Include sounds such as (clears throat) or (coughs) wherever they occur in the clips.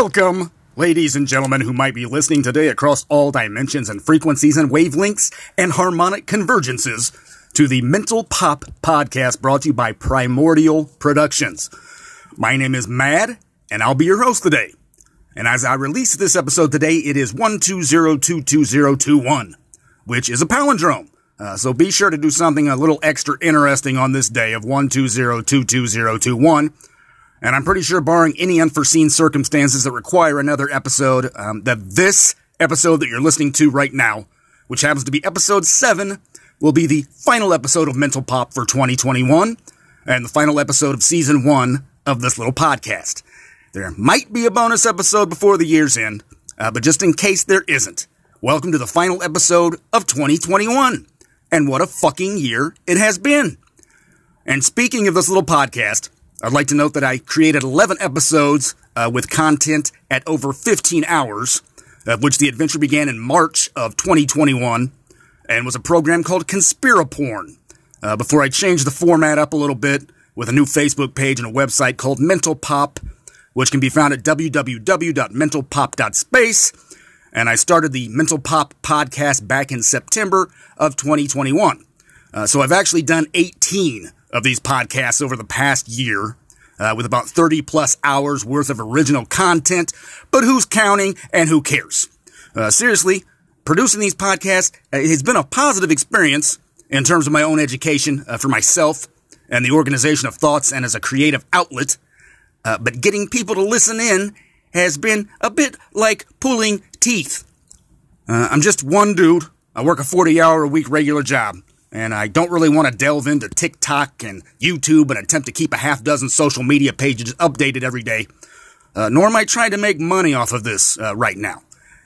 Welcome, ladies and gentlemen who might be listening today across all dimensions and frequencies and wavelengths and harmonic convergences to the Mental Pop podcast brought to you by Primordial Productions. My name is Mad, and I'll be your host today. And as I release this episode today, it is 120222021, which is a palindrome. Uh, so be sure to do something a little extra interesting on this day of 120222021 and I'm pretty sure, barring any unforeseen circumstances that require another episode, um, that this episode that you're listening to right now, which happens to be episode 7, will be the final episode of Mental Pop for 2021 and the final episode of season 1 of this little podcast. There might be a bonus episode before the year's end, uh, but just in case there isn't, welcome to the final episode of 2021. And what a fucking year it has been. And speaking of this little podcast, I'd like to note that I created 11 episodes uh, with content at over 15 hours, of which the adventure began in March of 2021 and was a program called Conspiraporn. Uh, before I changed the format up a little bit with a new Facebook page and a website called Mental Pop, which can be found at www.mentalpop.space. And I started the Mental Pop podcast back in September of 2021. Uh, so I've actually done 18 of these podcasts over the past year. Uh, with about 30 plus hours worth of original content, but who's counting and who cares? Uh, seriously, producing these podcasts uh, has been a positive experience in terms of my own education uh, for myself and the organization of thoughts and as a creative outlet. Uh, but getting people to listen in has been a bit like pulling teeth. Uh, I'm just one dude. I work a 40 hour a week regular job and I don't really want to delve into TikTok and YouTube and attempt to keep a half dozen social media pages updated every day. Uh, nor am I trying to make money off of this uh, right now.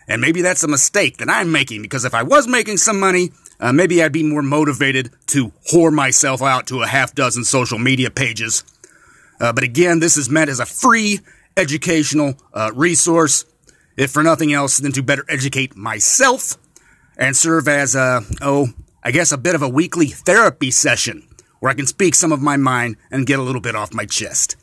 And maybe that's a mistake that I'm making because if I was making some money, uh, maybe I'd be more motivated to whore myself out to a half dozen social media pages. Uh, but again, this is meant as a free educational uh, resource, if for nothing else than to better educate myself and serve as a, oh, I guess, a bit of a weekly therapy session where I can speak some of my mind and get a little bit off my chest.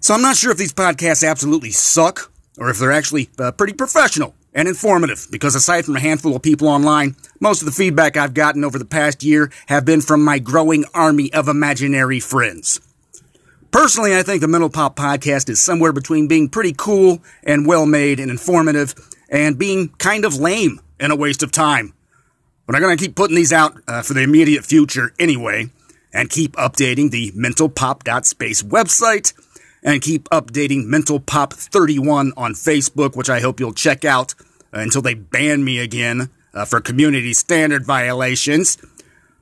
So I'm not sure if these podcasts absolutely suck or if they're actually uh, pretty professional and informative because aside from a handful of people online, most of the feedback I've gotten over the past year have been from my growing army of imaginary friends. Personally, I think the Mental Pop podcast is somewhere between being pretty cool and well made and informative and being kind of lame and a waste of time. But I'm going to keep putting these out uh, for the immediate future anyway, and keep updating the mentalpop.space website, and keep updating Mental Pop 31 on Facebook, which I hope you'll check out uh, until they ban me again uh, for community standard violations.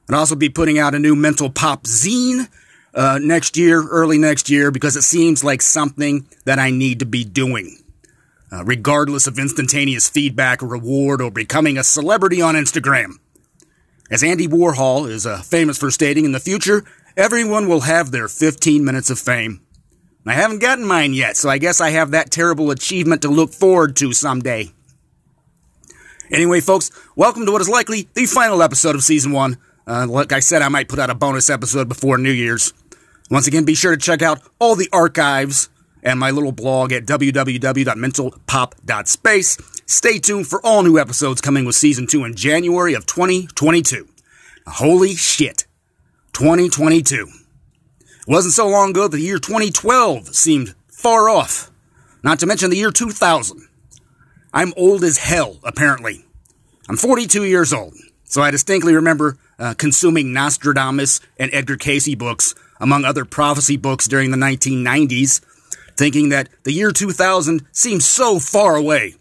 And also be putting out a new Mental Pop zine uh, next year, early next year, because it seems like something that I need to be doing uh, regardless of instantaneous feedback reward or becoming a celebrity on Instagram. As Andy Warhol is uh, famous for stating, in the future, everyone will have their 15 minutes of fame. I haven't gotten mine yet, so I guess I have that terrible achievement to look forward to someday. Anyway, folks, welcome to what is likely the final episode of season one. Uh, like I said, I might put out a bonus episode before New Year's. Once again, be sure to check out all the archives and my little blog at www.mentalpop.space. Stay tuned for all new episodes coming with season two in January of 2022. Holy shit. 2022. It wasn't so long ago that the year 2012 seemed far off. Not to mention the year 2000. I'm old as hell, apparently. I'm 42 years old, so I distinctly remember uh, consuming Nostradamus and Edgar Cayce books, among other prophecy books during the 1990s, thinking that the year 2000 seems so far away,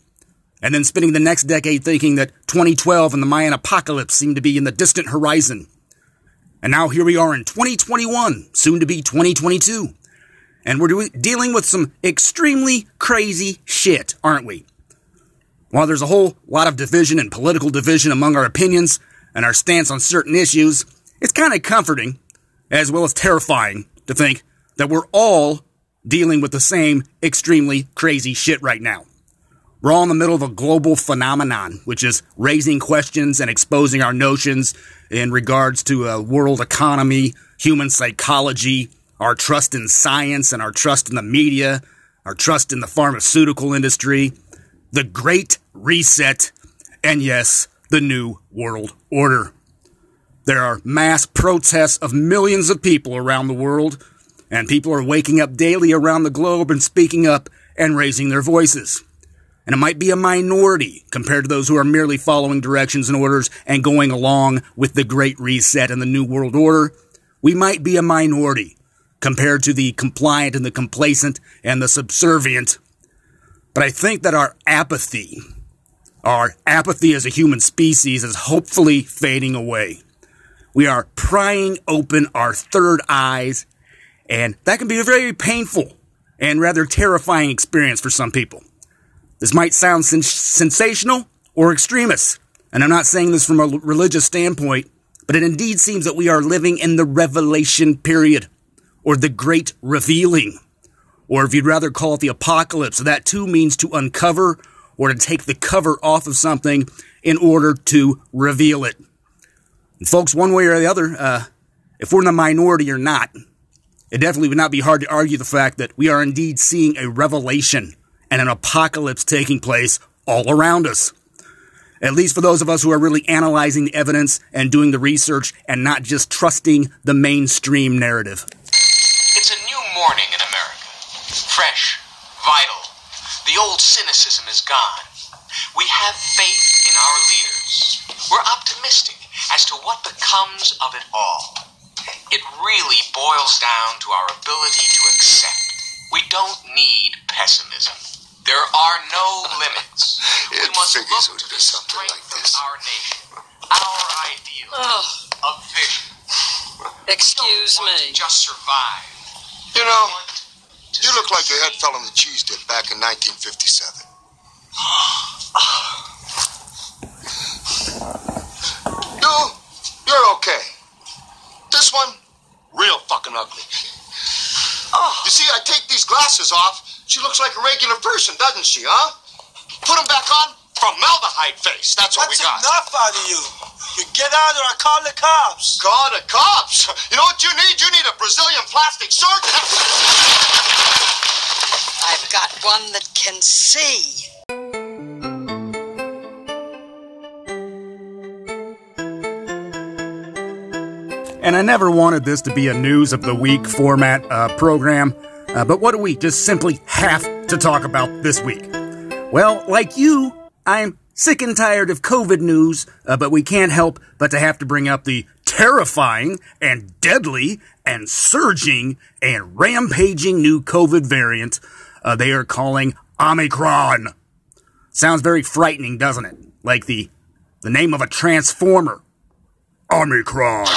and then spending the next decade thinking that 2012 and the Mayan apocalypse seemed to be in the distant horizon. And now here we are in 2021, soon to be 2022. And we're doing, dealing with some extremely crazy shit, aren't we? While there's a whole lot of division and political division among our opinions and our stance on certain issues, it's kind of comforting, as well as terrifying, to think that we're all dealing with the same extremely crazy shit right now. We're all in the middle of a global phenomenon, which is raising questions and exposing our notions in regards to a world economy, human psychology, our trust in science and our trust in the media, our trust in the pharmaceutical industry, the Great Reset, and yes, the New World Order. There are mass protests of millions of people around the world, and people are waking up daily around the globe and speaking up and raising their voices. And it might be a minority compared to those who are merely following directions and orders and going along with the Great Reset and the New World Order. We might be a minority compared to the compliant and the complacent and the subservient. But I think that our apathy, our apathy as a human species is hopefully fading away. We are prying open our third eyes, and that can be a very painful and rather terrifying experience for some people. This might sound sens- sensational or extremist, and I'm not saying this from a religious standpoint, but it indeed seems that we are living in the revelation period, or the great revealing, or if you'd rather call it the apocalypse, that too means to uncover or to take the cover off of something in order to reveal it. And folks, one way or the other, uh, if we're in the minority or not, it definitely would not be hard to argue the fact that we are indeed seeing a revelation and an apocalypse taking place all around us. At least for those of us who are really analyzing the evidence and doing the research and not just trusting the mainstream narrative. It's a new morning in America. Fresh, vital. The old cynicism is gone. We have faith in our leaders. We're optimistic as to what becomes of it all. It really boils down to our ability to accept. We don't need pessimism. There are no (laughs) limits. we It must figures look to be the something like this. of our nation, our ideals of vision. Excuse Don't want to me. just survive. You know, you look like the head fell on the cheese dip back in 1957. (gasps) You, you're okay. This one, real fucking ugly. Oh. You see, I take these glasses off. She looks like a regular person, doesn't she, huh? Put them back on. Formaldehyde face. That's what That's we got. enough out of you. You get out or I call the cops. God, the cops. (laughs) You know what you need? You need a Brazilian plastic surgeon. I've got one that can see. And I never wanted this to be a news of the week format uh, program, uh, but what do we just simply have to talk about this week? Well, like you, I'm sick and tired of COVID news, uh, but we can't help but to have to bring up the terrifying and deadly and surging and rampaging new COVID variant uh, they are calling Omicron. Sounds very frightening, doesn't it? Like the the name of a transformer. Omicron.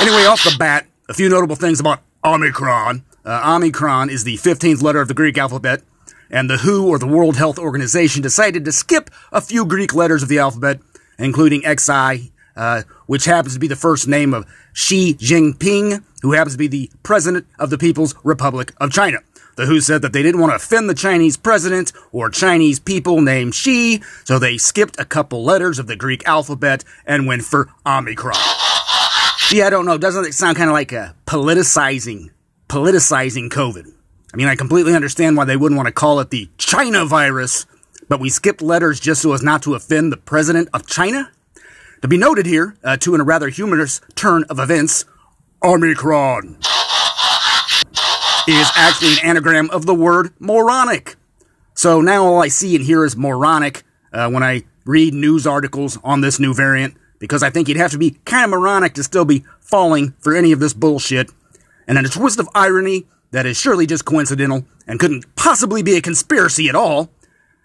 Anyway, off the bat, a few notable things about Omicron. Uh, Omicron is the 15th letter of the Greek alphabet, and the WHO, or the World Health Organization, decided to skip a few Greek letters of the alphabet, including XI, uh, which happens to be the first name of Xi Jinping, who happens to be the president of the People's Republic of China. The WHO said that they didn't want to offend the Chinese president or Chinese people named Xi, so they skipped a couple letters of the Greek alphabet and went for Omicron. Yeah, I don't know. Doesn't it sound kind of like a politicizing, politicizing COVID? I mean, I completely understand why they wouldn't want to call it the China virus, but we skipped letters just so as not to offend the president of China? To be noted here, uh, to in a rather humorous turn of events, Omicron is actually an anagram of the word moronic. So now all I see and hear is moronic uh, when I read news articles on this new variant, because I think you'd have to be kind of moronic to still be falling for any of this bullshit. And in a twist of irony that is surely just coincidental and couldn't possibly be a conspiracy at all,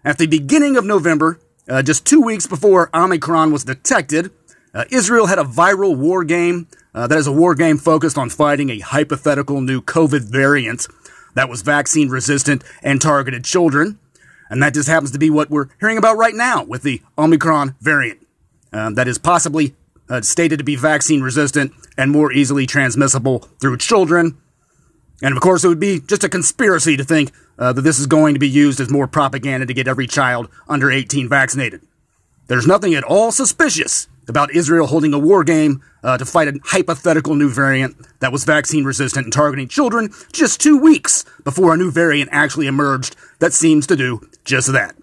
at the beginning of November, uh, just two weeks before Omicron was detected, uh, Israel had a viral war game. Uh, that is a war game focused on fighting a hypothetical new COVID variant that was vaccine resistant and targeted children. And that just happens to be what we're hearing about right now with the Omicron variant. Uh, that is possibly uh, stated to be vaccine resistant and more easily transmissible through children. And of course, it would be just a conspiracy to think uh, that this is going to be used as more propaganda to get every child under 18 vaccinated. There's nothing at all suspicious about Israel holding a war game uh, to fight a hypothetical new variant that was vaccine resistant and targeting children just two weeks before a new variant actually emerged that seems to do just that.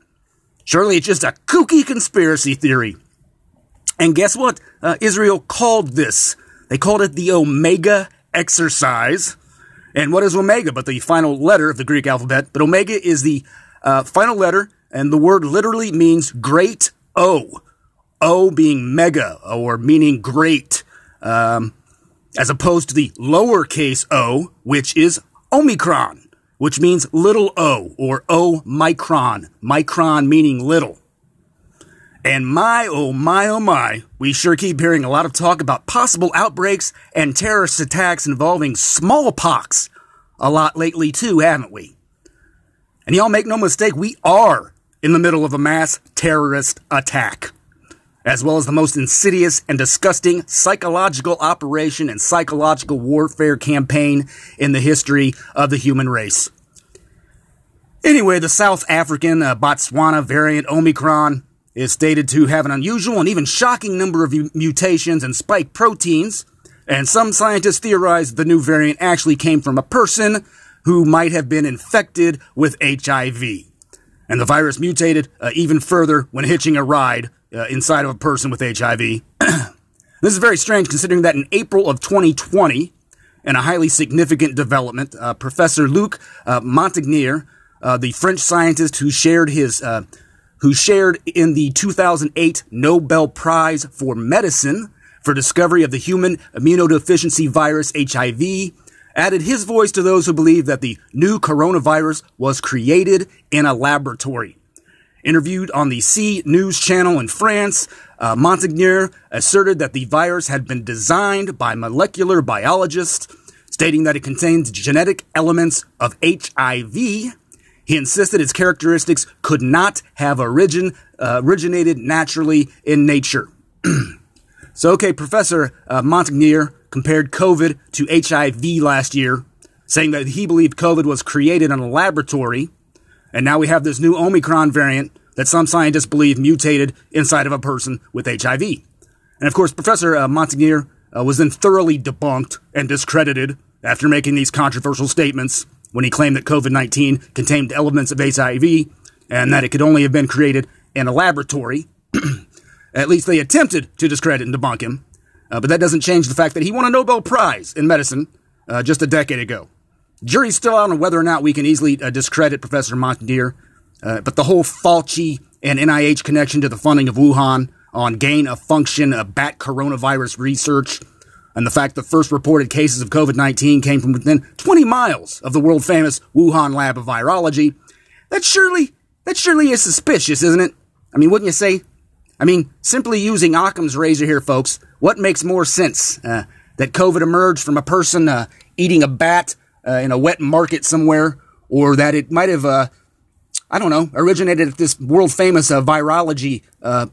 Surely it's just a kooky conspiracy theory. And guess what? Uh, Israel called this. They called it the Omega exercise. And what is Omega but the final letter of the Greek alphabet? But Omega is the uh, final letter, and the word literally means great O. O being mega or meaning great, um, as opposed to the lowercase o, which is Omicron, which means little o or O micron, micron meaning little. And my, oh my, oh my, we sure keep hearing a lot of talk about possible outbreaks and terrorist attacks involving smallpox a lot lately too, haven't we? And y'all make no mistake, we are in the middle of a mass terrorist attack, as well as the most insidious and disgusting psychological operation and psychological warfare campaign in the history of the human race. Anyway, the South African uh, Botswana variant Omicron is stated to have an unusual and even shocking number of mutations and spike proteins, and some scientists theorize the new variant actually came from a person who might have been infected with HIV. And the virus mutated uh, even further when hitching a ride uh, inside of a person with HIV. (clears throat) this is very strange considering that in April of 2020, in a highly significant development, uh, Professor Luc uh, Montagnier, uh, the French scientist who shared his uh, who shared in the 2008 Nobel Prize for Medicine for discovery of the human immunodeficiency virus HIV, added his voice to those who believe that the new coronavirus was created in a laboratory. Interviewed on the C News channel in France, uh, Montagnier asserted that the virus had been designed by molecular biologists, stating that it contains genetic elements of HIV he insisted its characteristics could not have origin, uh, originated naturally in nature. (clears throat) so, okay, Professor uh, Montagnier compared COVID to HIV last year, saying that he believed COVID was created in a laboratory, and now we have this new Omicron variant that some scientists believe mutated inside of a person with HIV. And of course, Professor uh, Montagnier uh, was then thoroughly debunked and discredited after making these controversial statements when he claimed that COVID 19 contained elements of HIV and that it could only have been created in a laboratory. (clears throat) At least they attempted to discredit and debunk him. Uh, but that doesn't change the fact that he won a Nobel Prize in medicine uh, just a decade ago. Jury's still out on whether or not we can easily uh, discredit Professor Montagnier, uh, but the whole Fauci and NIH connection to the funding of Wuhan on gain of function bat coronavirus research and the fact the first reported cases of COVID 19 came from within 20 miles of the world famous Wuhan lab of virology, that surely, that surely is suspicious, isn't it? I mean, wouldn't you say? I mean, simply using Occam's razor here, folks, what makes more sense? Uh, that COVID emerged from a person uh, eating a bat uh, in a wet market somewhere, or that it might have, uh, I don't know, originated at this world famous uh, virology uh,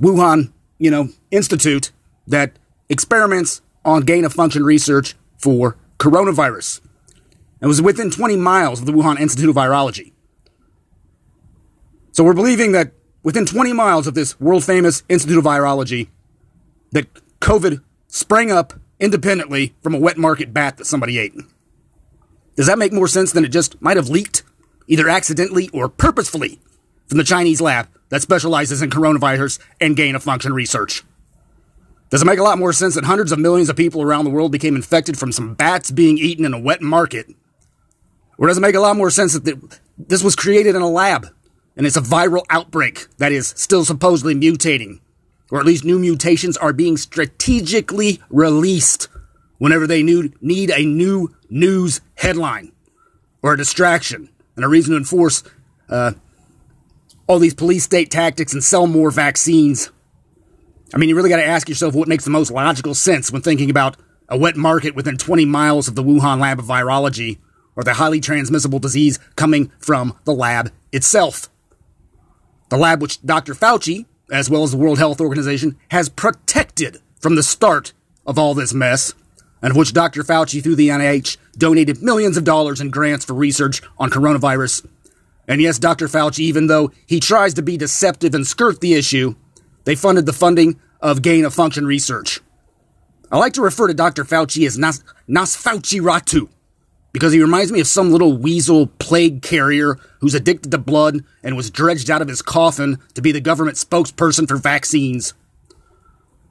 Wuhan, you know, institute that experiments on gain of function research for coronavirus. It was within 20 miles of the Wuhan Institute of Virology. So we're believing that within 20 miles of this world famous Institute of Virology, that COVID sprang up independently from a wet market bat that somebody ate. Does that make more sense than it just might have leaked, either accidentally or purposefully, from the Chinese lab that specializes in coronavirus and gain of function research? Does it make a lot more sense that hundreds of millions of people around the world became infected from some bats being eaten in a wet market? Or does it make a lot more sense that this was created in a lab and it's a viral outbreak that is still supposedly mutating? Or at least new mutations are being strategically released whenever they need a new news headline or a distraction and a reason to enforce uh, all these police state tactics and sell more vaccines I mean, you really got to ask yourself what makes the most logical sense when thinking about a wet market within 20 miles of the Wuhan lab of virology or the highly transmissible disease coming from the lab itself. The lab which Dr. Fauci, as well as the World Health Organization, has protected from the start of all this mess, and of which Dr. Fauci, through the NIH, donated millions of dollars in grants for research on coronavirus. And yes, Dr. Fauci, even though he tries to be deceptive and skirt the issue, they funded the funding of gain of function research. I like to refer to Dr. Fauci as Nas, Nas Fauci Ratu because he reminds me of some little weasel plague carrier who's addicted to blood and was dredged out of his coffin to be the government spokesperson for vaccines.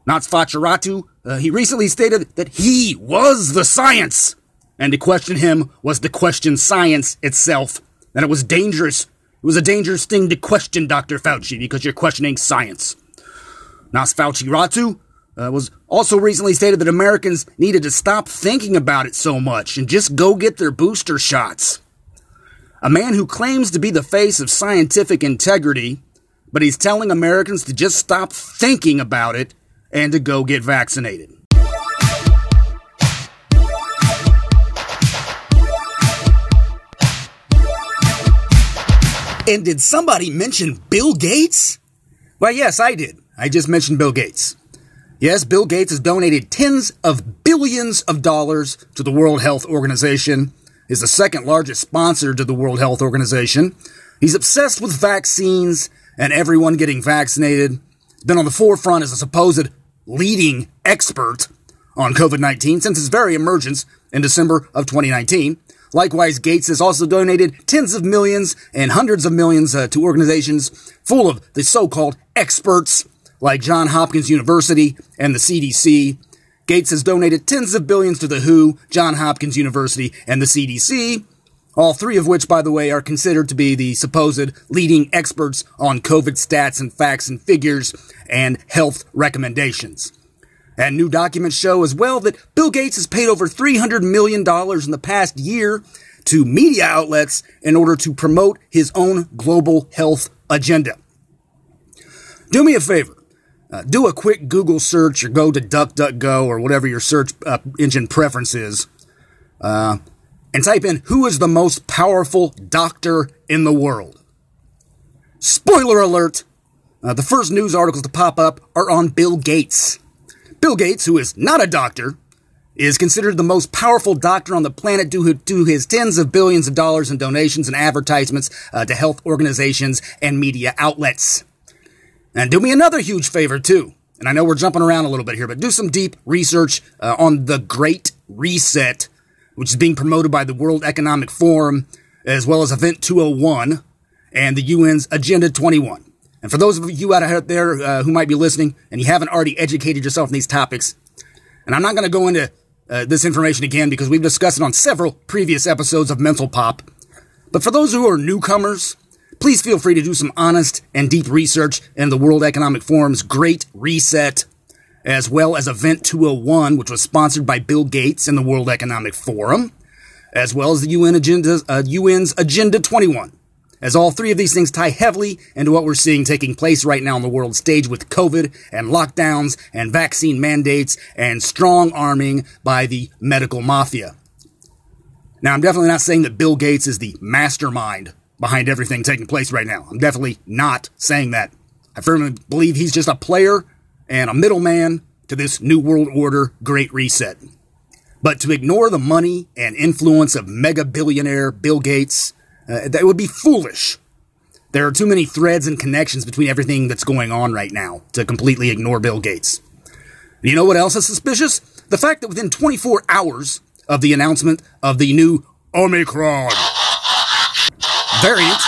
Nas Fauci Ratu, uh, he recently stated that he was the science, and to question him was to question science itself, and it was dangerous. It was a dangerous thing to question Dr. Fauci because you're questioning science. Nas Fauci Ratu uh, was also recently stated that Americans needed to stop thinking about it so much and just go get their booster shots. A man who claims to be the face of scientific integrity, but he's telling Americans to just stop thinking about it and to go get vaccinated. And did somebody mention Bill Gates? Well, yes, I did. I just mentioned Bill Gates. Yes, Bill Gates has donated tens of billions of dollars to the World Health Organization, is the second largest sponsor to the World Health Organization. He's obsessed with vaccines and everyone getting vaccinated. Been on the forefront as a supposed leading expert on COVID 19 since its very emergence in December of 2019. Likewise, Gates has also donated tens of millions and hundreds of millions uh, to organizations full of the so-called experts like John Hopkins University and the CDC. Gates has donated tens of billions to the WHO, John Hopkins University, and the CDC, all three of which, by the way, are considered to be the supposed leading experts on COVID stats and facts and figures and health recommendations. And new documents show as well that Bill Gates has paid over $300 million in the past year to media outlets in order to promote his own global health agenda. Do me a favor. Uh, do a quick Google search or go to DuckDuckGo or whatever your search uh, engine preference is uh, and type in who is the most powerful doctor in the world. Spoiler alert! Uh, the first news articles to pop up are on Bill Gates. Bill Gates, who is not a doctor, is considered the most powerful doctor on the planet due to his tens of billions of dollars in donations and advertisements uh, to health organizations and media outlets. And do me another huge favor, too. And I know we're jumping around a little bit here, but do some deep research uh, on the Great Reset, which is being promoted by the World Economic Forum, as well as Event 201 and the UN's Agenda 21. And for those of you out there uh, who might be listening and you haven't already educated yourself in these topics, and I'm not going to go into uh, this information again because we've discussed it on several previous episodes of Mental Pop. But for those who are newcomers, please feel free to do some honest and deep research in the World Economic Forum's Great Reset, as well as Event 201, which was sponsored by Bill Gates and the World Economic Forum, as well as the UN agenda, uh, UN's Agenda 21 as all three of these things tie heavily into what we're seeing taking place right now on the world stage with COVID and lockdowns and vaccine mandates and strong arming by the medical mafia. Now, I'm definitely not saying that Bill Gates is the mastermind behind everything taking place right now. I'm definitely not saying that. I firmly believe he's just a player and a middleman to this New World Order Great Reset. But to ignore the money and influence of mega billionaire Bill Gates, uh, that would be foolish. There are too many threads and connections between everything that's going on right now to completely ignore Bill Gates. You know what else is suspicious? The fact that within 24 hours of the announcement of the new Omicron variant,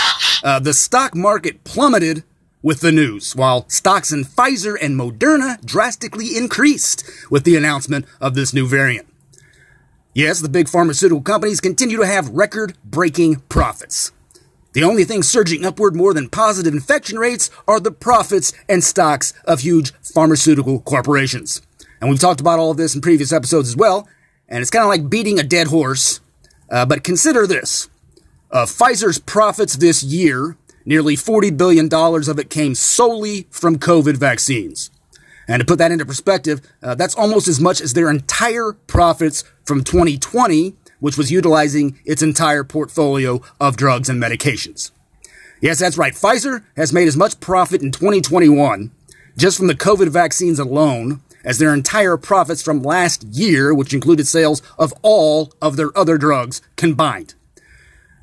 uh, the stock market plummeted with the news, while stocks in Pfizer and Moderna drastically increased with the announcement of this new variant. Yes, the big pharmaceutical companies continue to have record breaking profits. The only thing surging upward more than positive infection rates are the profits and stocks of huge pharmaceutical corporations. And we've talked about all of this in previous episodes as well, and it's kind of like beating a dead horse. Uh, but consider this of Pfizer's profits this year, nearly $40 billion of it came solely from COVID vaccines. And to put that into perspective, uh, that's almost as much as their entire profits from 2020, which was utilizing its entire portfolio of drugs and medications. Yes, that's right. Pfizer has made as much profit in 2021 just from the COVID vaccines alone as their entire profits from last year, which included sales of all of their other drugs combined.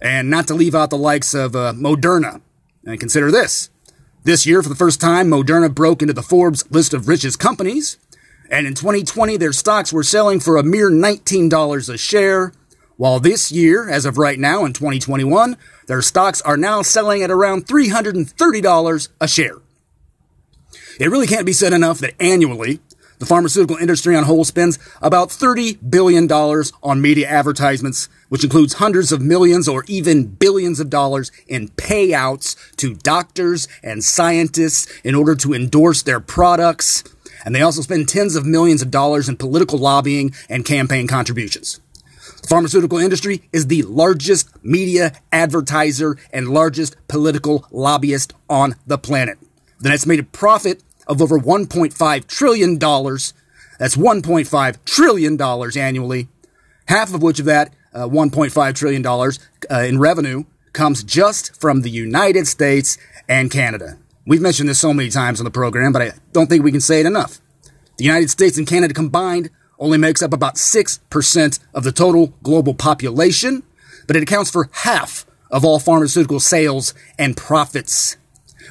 And not to leave out the likes of uh, Moderna. And consider this This year, for the first time, Moderna broke into the Forbes list of richest companies. And in 2020, their stocks were selling for a mere $19 a share. While this year, as of right now in 2021, their stocks are now selling at around $330 a share. It really can't be said enough that annually, the pharmaceutical industry on whole spends about $30 billion on media advertisements, which includes hundreds of millions or even billions of dollars in payouts to doctors and scientists in order to endorse their products. And they also spend tens of millions of dollars in political lobbying and campaign contributions. The pharmaceutical industry is the largest media advertiser and largest political lobbyist on the planet. The estimated profit of over $1.5 trillion. That's $1.5 trillion annually. Half of which of that uh, $1.5 trillion uh, in revenue comes just from the United States and Canada. We've mentioned this so many times on the program, but I don't think we can say it enough. The United States and Canada combined only makes up about 6% of the total global population, but it accounts for half of all pharmaceutical sales and profits.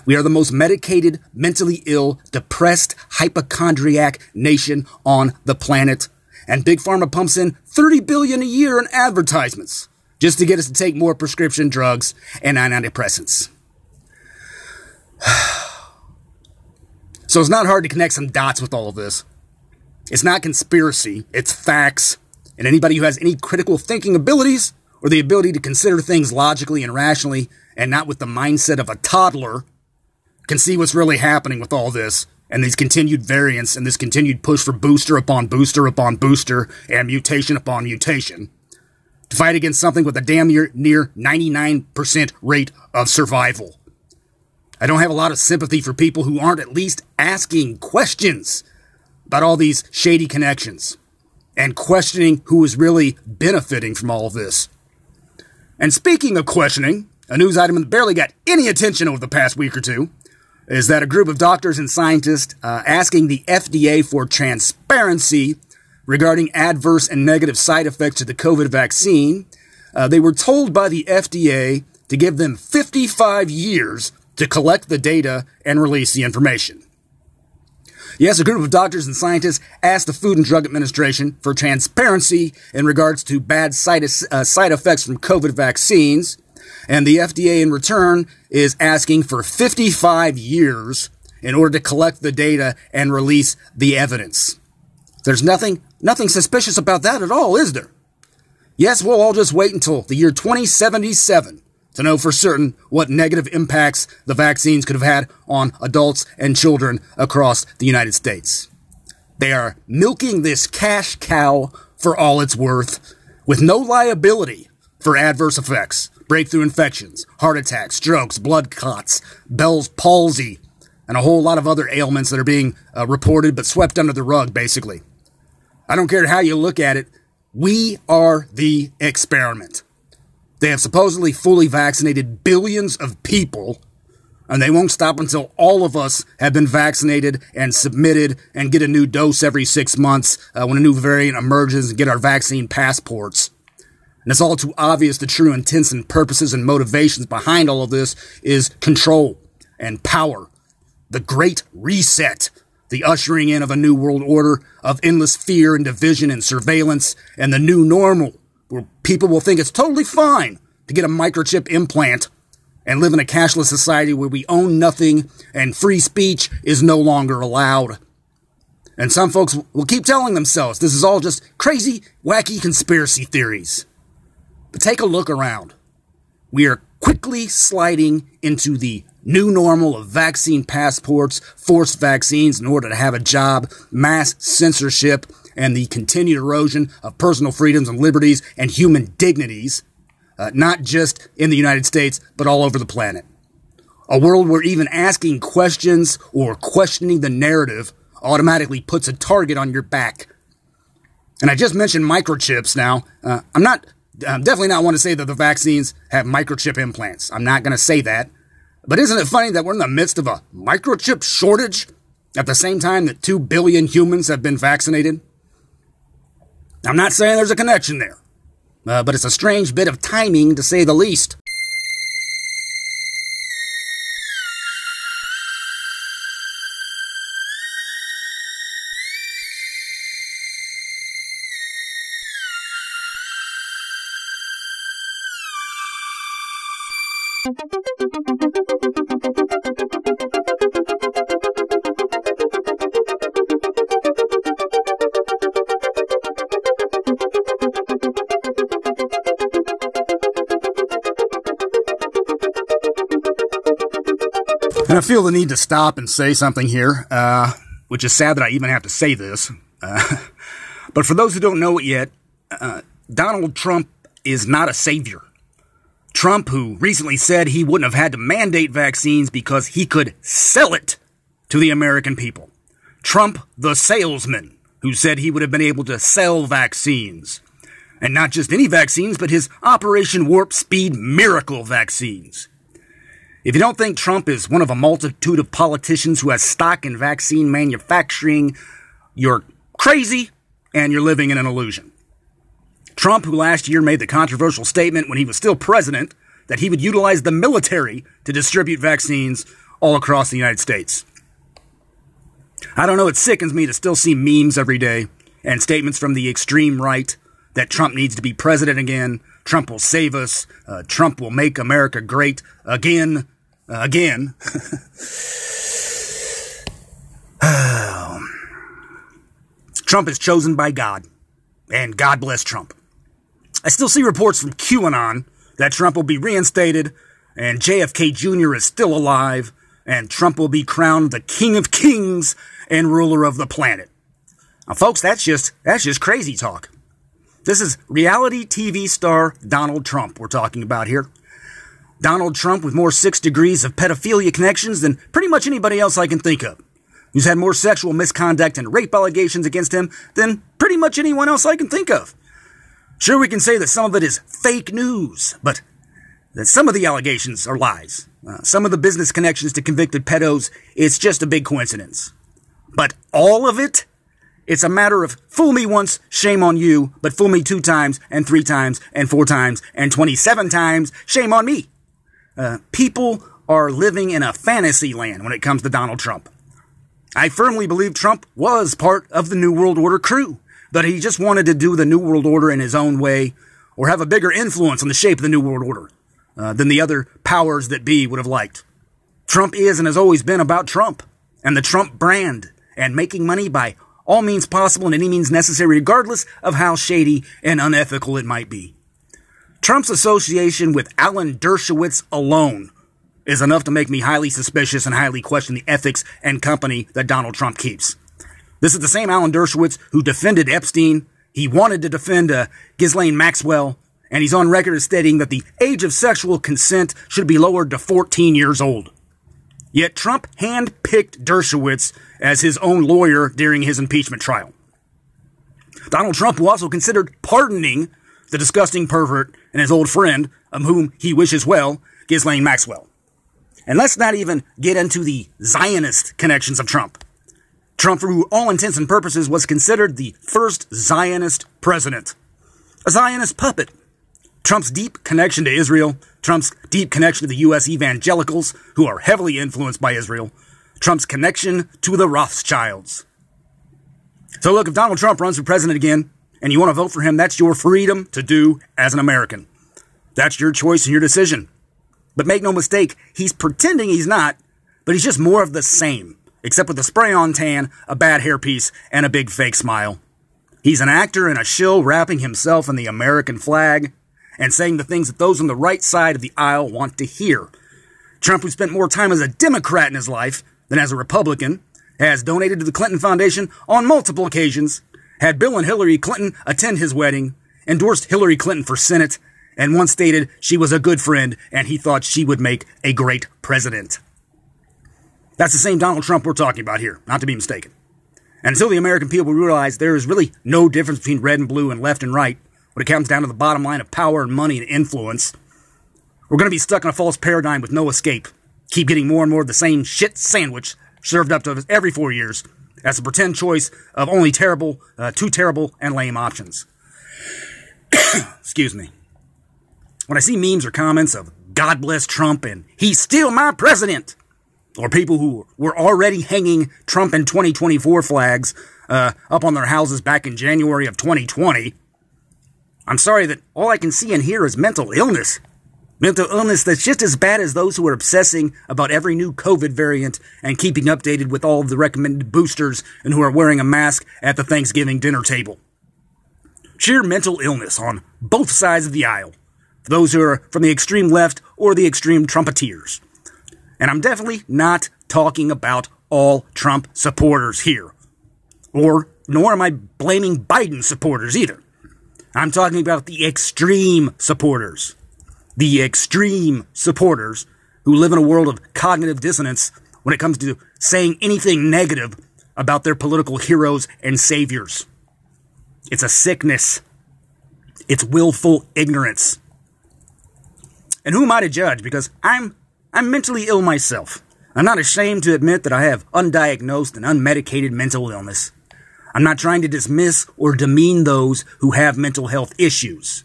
We are the most medicated, mentally ill, depressed, hypochondriac nation on the planet. And Big Pharma pumps in 30 billion a year in advertisements just to get us to take more prescription drugs and antidepressants. (sighs) so it's not hard to connect some dots with all of this. It's not conspiracy, it's facts. And anybody who has any critical thinking abilities or the ability to consider things logically and rationally and not with the mindset of a toddler can see what's really happening with all this and these continued variants and this continued push for booster upon booster upon booster and mutation upon mutation to fight against something with a damn near, near 99% rate of survival. I don't have a lot of sympathy for people who aren't at least asking questions about all these shady connections and questioning who is really benefiting from all of this. And speaking of questioning, a news item that barely got any attention over the past week or two is that a group of doctors and scientists uh, asking the FDA for transparency regarding adverse and negative side effects to the COVID vaccine. Uh, they were told by the FDA to give them 55 years to collect the data and release the information. Yes, a group of doctors and scientists asked the Food and Drug Administration for transparency in regards to bad side, uh, side effects from COVID vaccines. And the FDA in return is asking for 55 years in order to collect the data and release the evidence. There's nothing, nothing suspicious about that at all, is there? Yes, we'll all just wait until the year 2077 to know for certain what negative impacts the vaccines could have had on adults and children across the United States. They are milking this cash cow for all it's worth with no liability for adverse effects breakthrough infections, heart attacks, strokes, blood clots, Bell's palsy, and a whole lot of other ailments that are being uh, reported but swept under the rug, basically. I don't care how you look at it, we are the experiment. They have supposedly fully vaccinated billions of people, and they won't stop until all of us have been vaccinated and submitted and get a new dose every six months uh, when a new variant emerges and get our vaccine passports. And it's all too obvious the true intents and purposes and motivations behind all of this is control and power. The great reset. The ushering in of a new world order of endless fear and division and surveillance and the new normal where people will think it's totally fine to get a microchip implant and live in a cashless society where we own nothing and free speech is no longer allowed. And some folks will keep telling themselves this is all just crazy, wacky conspiracy theories. But take a look around. We are quickly sliding into the new normal of vaccine passports, forced vaccines in order to have a job, mass censorship, and the continued erosion of personal freedoms and liberties and human dignities, uh, not just in the United States, but all over the planet. A world where even asking questions or questioning the narrative automatically puts a target on your back. And I just mentioned microchips now. Uh, I'm not um, definitely not want to say that the vaccines have microchip implants. I'm not going to say that. But isn't it funny that we're in the midst of a microchip shortage at the same time that 2 billion humans have been vaccinated? I'm not saying there's a connection there, uh, but it's a strange bit of timing to say the least. And I feel the need to stop and say something here, uh, which is sad that I even have to say this. Uh, (laughs) but for those who don't know it yet, uh, Donald Trump is not a savior. Trump, who recently said he wouldn't have had to mandate vaccines because he could sell it to the American people. Trump, the salesman, who said he would have been able to sell vaccines. And not just any vaccines, but his Operation Warp Speed miracle vaccines. If you don't think Trump is one of a multitude of politicians who has stock in vaccine manufacturing, you're crazy and you're living in an illusion. Trump, who last year made the controversial statement when he was still president that he would utilize the military to distribute vaccines all across the United States. I don't know, it sickens me to still see memes every day and statements from the extreme right that Trump needs to be president again, Trump will save us, uh, Trump will make America great again, uh, again. (laughs) Trump is chosen by God, and God bless Trump. I still see reports from QAnon that Trump will be reinstated, and JFK Jr. is still alive, and Trump will be crowned the King of Kings and ruler of the planet. Now, folks, that's just that's just crazy talk. This is reality TV star Donald Trump we're talking about here. Donald Trump with more six degrees of pedophilia connections than pretty much anybody else I can think of. Who's had more sexual misconduct and rape allegations against him than pretty much anyone else I can think of. Sure, we can say that some of it is fake news, but that some of the allegations are lies. Uh, some of the business connections to convicted pedos, it's just a big coincidence. But all of it? It's a matter of fool me once, shame on you, but fool me two times, and three times, and four times, and 27 times, shame on me. Uh, people are living in a fantasy land when it comes to Donald Trump. I firmly believe Trump was part of the New World Order crew, but he just wanted to do the New World Order in his own way or have a bigger influence on the shape of the New World Order uh, than the other powers that be would have liked. Trump is and has always been about Trump and the Trump brand and making money by all means possible and any means necessary, regardless of how shady and unethical it might be. Trump's association with Alan Dershowitz alone is enough to make me highly suspicious and highly question the ethics and company that Donald Trump keeps. This is the same Alan Dershowitz who defended Epstein. He wanted to defend uh, Ghislaine Maxwell, and he's on record as stating that the age of sexual consent should be lowered to 14 years old. Yet Trump handpicked Dershowitz as his own lawyer during his impeachment trial. Donald Trump, also considered pardoning the disgusting pervert and his old friend, of whom he wishes well, Ghislaine Maxwell. And let's not even get into the Zionist connections of Trump. Trump, for all intents and purposes, was considered the first Zionist president. A Zionist puppet. Trump's deep connection to Israel, Trump's deep connection to the U.S. evangelicals, who are heavily influenced by Israel, Trump's connection to the Rothschilds. So look, if Donald Trump runs for president again, and you want to vote for him, that's your freedom to do as an American. That's your choice and your decision. But make no mistake, he's pretending he's not, but he's just more of the same, except with a spray on tan, a bad hairpiece, and a big fake smile. He's an actor and a shill wrapping himself in the American flag and saying the things that those on the right side of the aisle want to hear. Trump, who spent more time as a Democrat in his life than as a Republican, has donated to the Clinton Foundation on multiple occasions, had Bill and Hillary Clinton attend his wedding, endorsed Hillary Clinton for Senate, and once stated she was a good friend and he thought she would make a great president. That's the same Donald Trump we're talking about here, not to be mistaken. And until the American people realize there is really no difference between red and blue and left and right when it comes down to the bottom line of power and money and influence, we're going to be stuck in a false paradigm with no escape. Keep getting more and more of the same shit sandwich served up to us every four years as a pretend choice of only terrible, uh, two terrible and lame options. (coughs) Excuse me. When I see memes or comments of God bless Trump and he's still my president, or people who were already hanging Trump in 2024 flags uh, up on their houses back in January of 2020, I'm sorry that all I can see and hear is mental illness. Mental illness that's just as bad as those who are obsessing about every new COVID variant and keeping updated with all of the recommended boosters and who are wearing a mask at the Thanksgiving dinner table. Sheer mental illness on both sides of the aisle, for those who are from the extreme left or the extreme Trumpeteers. And I'm definitely not talking about all Trump supporters here. Or, nor am I blaming Biden supporters either. I'm talking about the extreme supporters the extreme supporters who live in a world of cognitive dissonance when it comes to saying anything negative about their political heroes and saviors. It's a sickness. It's willful ignorance. And who am I to judge? Because I'm I'm mentally ill myself. I'm not ashamed to admit that I have undiagnosed and unmedicated mental illness. I'm not trying to dismiss or demean those who have mental health issues.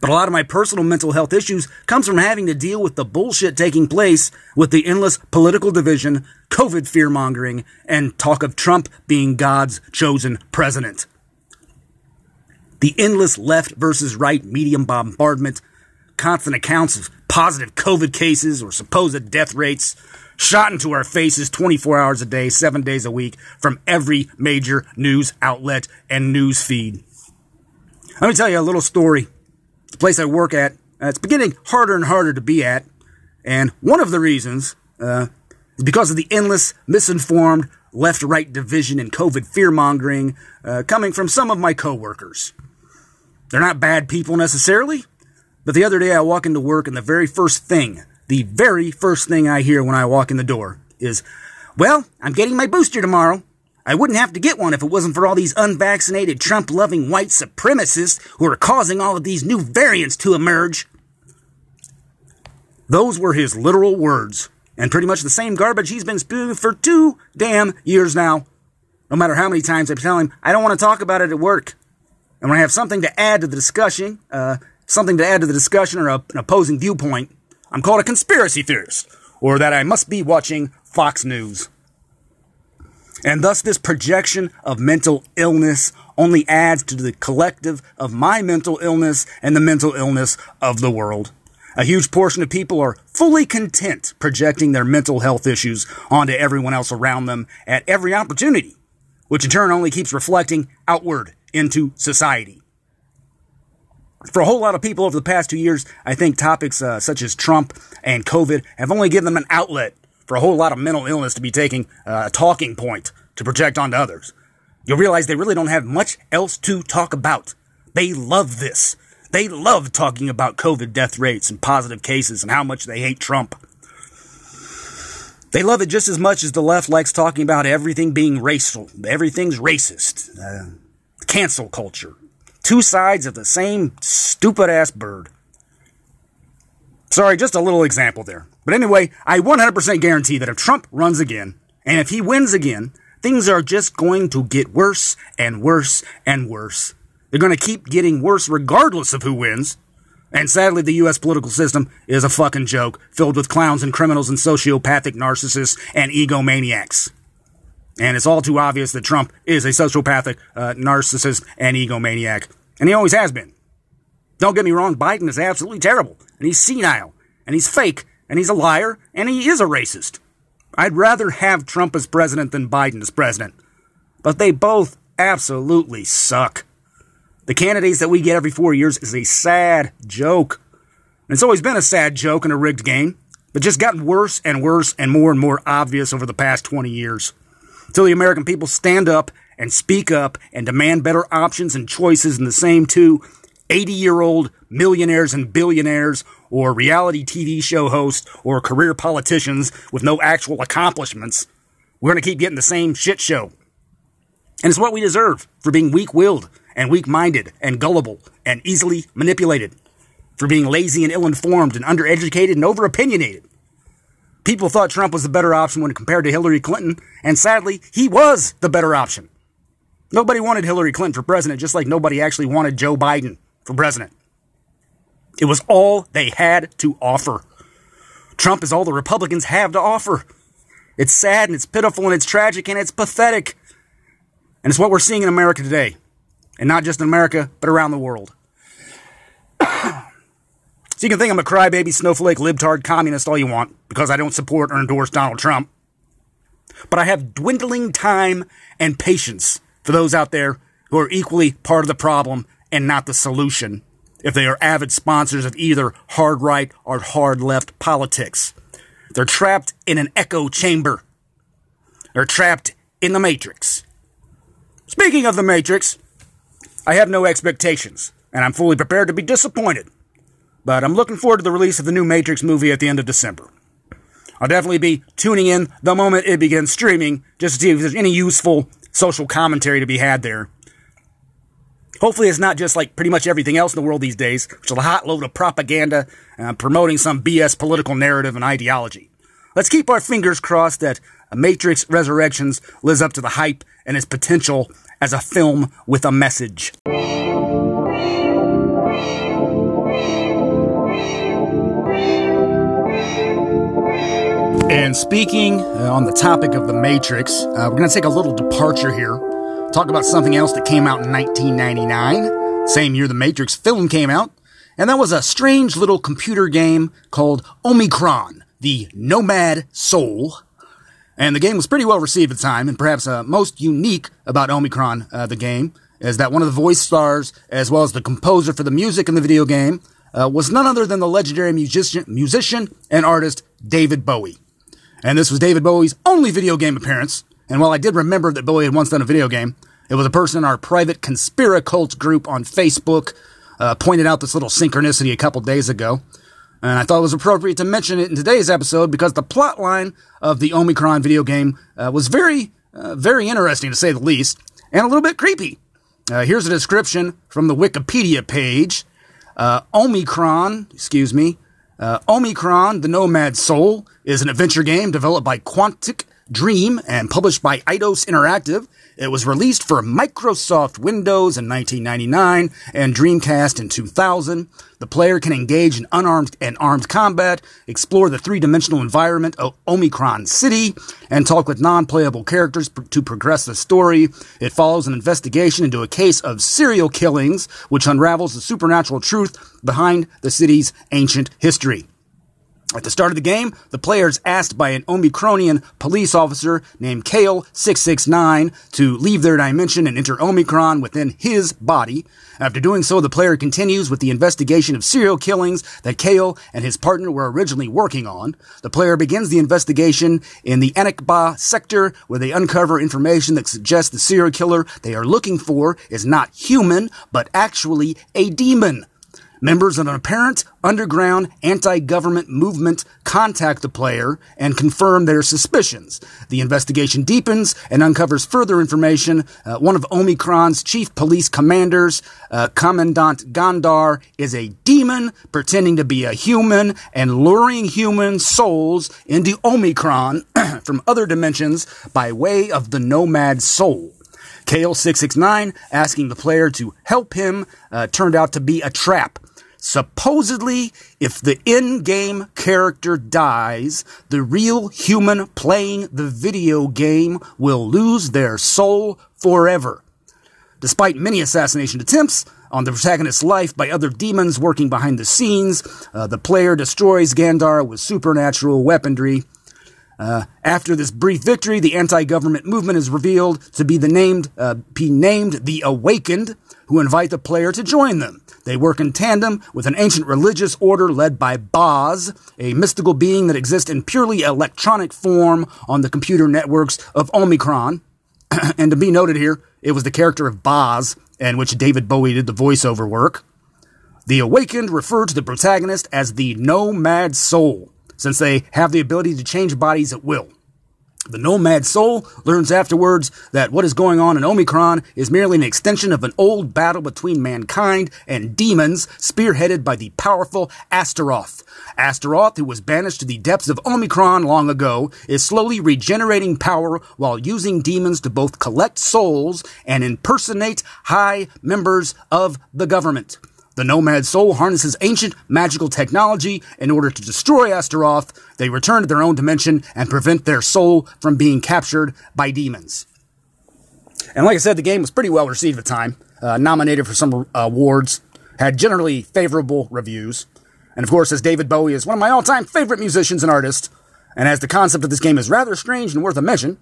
But a lot of my personal mental health issues comes from having to deal with the bullshit taking place with the endless political division, COVID fear mongering, and talk of Trump being God's chosen president. The endless left versus right medium bombardment, constant accounts of positive COVID cases or supposed death rates, shot into our faces 24 hours a day, seven days a week from every major news outlet and news feed. Let me tell you a little story the place I work at, uh, it's beginning harder and harder to be at. And one of the reasons uh, is because of the endless, misinformed left right division and COVID fear mongering uh, coming from some of my coworkers. They're not bad people necessarily, but the other day I walk into work and the very first thing, the very first thing I hear when I walk in the door is, Well, I'm getting my booster tomorrow. I wouldn't have to get one if it wasn't for all these unvaccinated Trump loving white supremacists who are causing all of these new variants to emerge. Those were his literal words, and pretty much the same garbage he's been spewing for two damn years now. No matter how many times I tell him, I don't want to talk about it at work. And when I have something to add to the discussion, uh, something to add to the discussion or a, an opposing viewpoint, I'm called a conspiracy theorist, or that I must be watching Fox News. And thus, this projection of mental illness only adds to the collective of my mental illness and the mental illness of the world. A huge portion of people are fully content projecting their mental health issues onto everyone else around them at every opportunity, which in turn only keeps reflecting outward into society. For a whole lot of people over the past two years, I think topics uh, such as Trump and COVID have only given them an outlet for a whole lot of mental illness to be taking uh, a talking point to project onto others. You'll realize they really don't have much else to talk about. They love this. They love talking about COVID death rates and positive cases and how much they hate Trump. They love it just as much as the left likes talking about everything being racial. Everything's racist. Uh, cancel culture. Two sides of the same stupid ass bird. Sorry, just a little example there. But anyway, I 100% guarantee that if Trump runs again, and if he wins again, things are just going to get worse and worse and worse. They're going to keep getting worse regardless of who wins. And sadly, the U.S. political system is a fucking joke, filled with clowns and criminals and sociopathic narcissists and egomaniacs. And it's all too obvious that Trump is a sociopathic uh, narcissist and egomaniac. And he always has been. Don't get me wrong, Biden is absolutely terrible. And he's senile. And he's fake and he's a liar, and he is a racist. I'd rather have Trump as president than Biden as president. But they both absolutely suck. The candidates that we get every four years is a sad joke. And it's always been a sad joke and a rigged game, but just gotten worse and worse and more and more obvious over the past 20 years. Until the American people stand up and speak up and demand better options and choices than the same two 80 year old millionaires and billionaires or reality TV show hosts or career politicians with no actual accomplishments. We're going to keep getting the same shit show. And it's what we deserve for being weak willed and weak minded and gullible and easily manipulated, for being lazy and ill informed and undereducated and over opinionated. People thought Trump was the better option when compared to Hillary Clinton, and sadly, he was the better option. Nobody wanted Hillary Clinton for president, just like nobody actually wanted Joe Biden for president. It was all they had to offer. Trump is all the Republicans have to offer. It's sad and it's pitiful and it's tragic and it's pathetic. And it's what we're seeing in America today. And not just in America, but around the world. So you can think I'm a crybaby, snowflake, libtard, communist all you want because I don't support or endorse Donald Trump. But I have dwindling time and patience for those out there who are equally part of the problem and not the solution if they are avid sponsors of either hard right or hard left politics. They're trapped in an echo chamber. They're trapped in the Matrix. Speaking of the Matrix, I have no expectations, and I'm fully prepared to be disappointed. But I'm looking forward to the release of the new Matrix movie at the end of December. I'll definitely be tuning in the moment it begins streaming just to see if there's any useful social commentary to be had there. Hopefully, it's not just like pretty much everything else in the world these days, which is a hot load of propaganda uh, promoting some BS political narrative and ideology. Let's keep our fingers crossed that Matrix Resurrections lives up to the hype and its potential as a film with a message. And speaking uh, on the topic of the Matrix, uh, we're going to take a little departure here. Talk about something else that came out in 1999, same year the Matrix film came out, and that was a strange little computer game called Omicron, the Nomad Soul. And the game was pretty well received at the time, and perhaps uh, most unique about Omicron, uh, the game, is that one of the voice stars, as well as the composer for the music in the video game, uh, was none other than the legendary musician, musician and artist David Bowie. And this was David Bowie's only video game appearance. And while I did remember that Billy had once done a video game, it was a person in our private Conspiracult group on Facebook uh, pointed out this little synchronicity a couple days ago. And I thought it was appropriate to mention it in today's episode because the plot line of the Omicron video game uh, was very, uh, very interesting to say the least, and a little bit creepy. Uh, here's a description from the Wikipedia page. Uh, Omicron, excuse me, uh, Omicron, the Nomad Soul, is an adventure game developed by Quantic Dream and published by Eidos Interactive. It was released for Microsoft Windows in 1999 and Dreamcast in 2000. The player can engage in unarmed and armed combat, explore the three-dimensional environment of Omicron City, and talk with non-playable characters pr- to progress the story. It follows an investigation into a case of serial killings, which unravels the supernatural truth behind the city's ancient history. At the start of the game, the player is asked by an Omicronian police officer named Kale669 to leave their dimension and enter Omicron within his body. After doing so, the player continues with the investigation of serial killings that Kale and his partner were originally working on. The player begins the investigation in the Anekbah sector where they uncover information that suggests the serial killer they are looking for is not human, but actually a demon. Members of an apparent underground anti-government movement contact the player and confirm their suspicions. The investigation deepens and uncovers further information. Uh, one of Omicron's chief police commanders, uh, Commandant Gandhar, is a demon pretending to be a human and luring human souls into Omicron (clears throat) from other dimensions by way of the Nomad Soul. Kale669 asking the player to help him uh, turned out to be a trap. Supposedly, if the in-game character dies, the real human playing the video game will lose their soul forever. Despite many assassination attempts on the protagonist's life by other demons working behind the scenes, uh, the player destroys Gandhar with supernatural weaponry. Uh, after this brief victory, the anti-government movement is revealed to be the named, uh, be named the Awakened, who invite the player to join them. They work in tandem with an ancient religious order led by Boz, a mystical being that exists in purely electronic form on the computer networks of Omicron. (clears throat) and to be noted here, it was the character of Boz, in which David Bowie did the voiceover work. The Awakened refer to the protagonist as the Nomad Soul, since they have the ability to change bodies at will. The nomad soul learns afterwards that what is going on in Omicron is merely an extension of an old battle between mankind and demons spearheaded by the powerful Astaroth. Astaroth, who was banished to the depths of Omicron long ago, is slowly regenerating power while using demons to both collect souls and impersonate high members of the government. The Nomad Soul harnesses ancient magical technology in order to destroy Astaroth. They return to their own dimension and prevent their soul from being captured by demons. And like I said, the game was pretty well received at the time. Uh, nominated for some awards, had generally favorable reviews. And of course, as David Bowie is one of my all time favorite musicians and artists, and as the concept of this game is rather strange and worth a mention,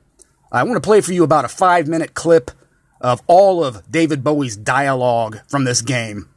I want to play for you about a five minute clip of all of David Bowie's dialogue from this game.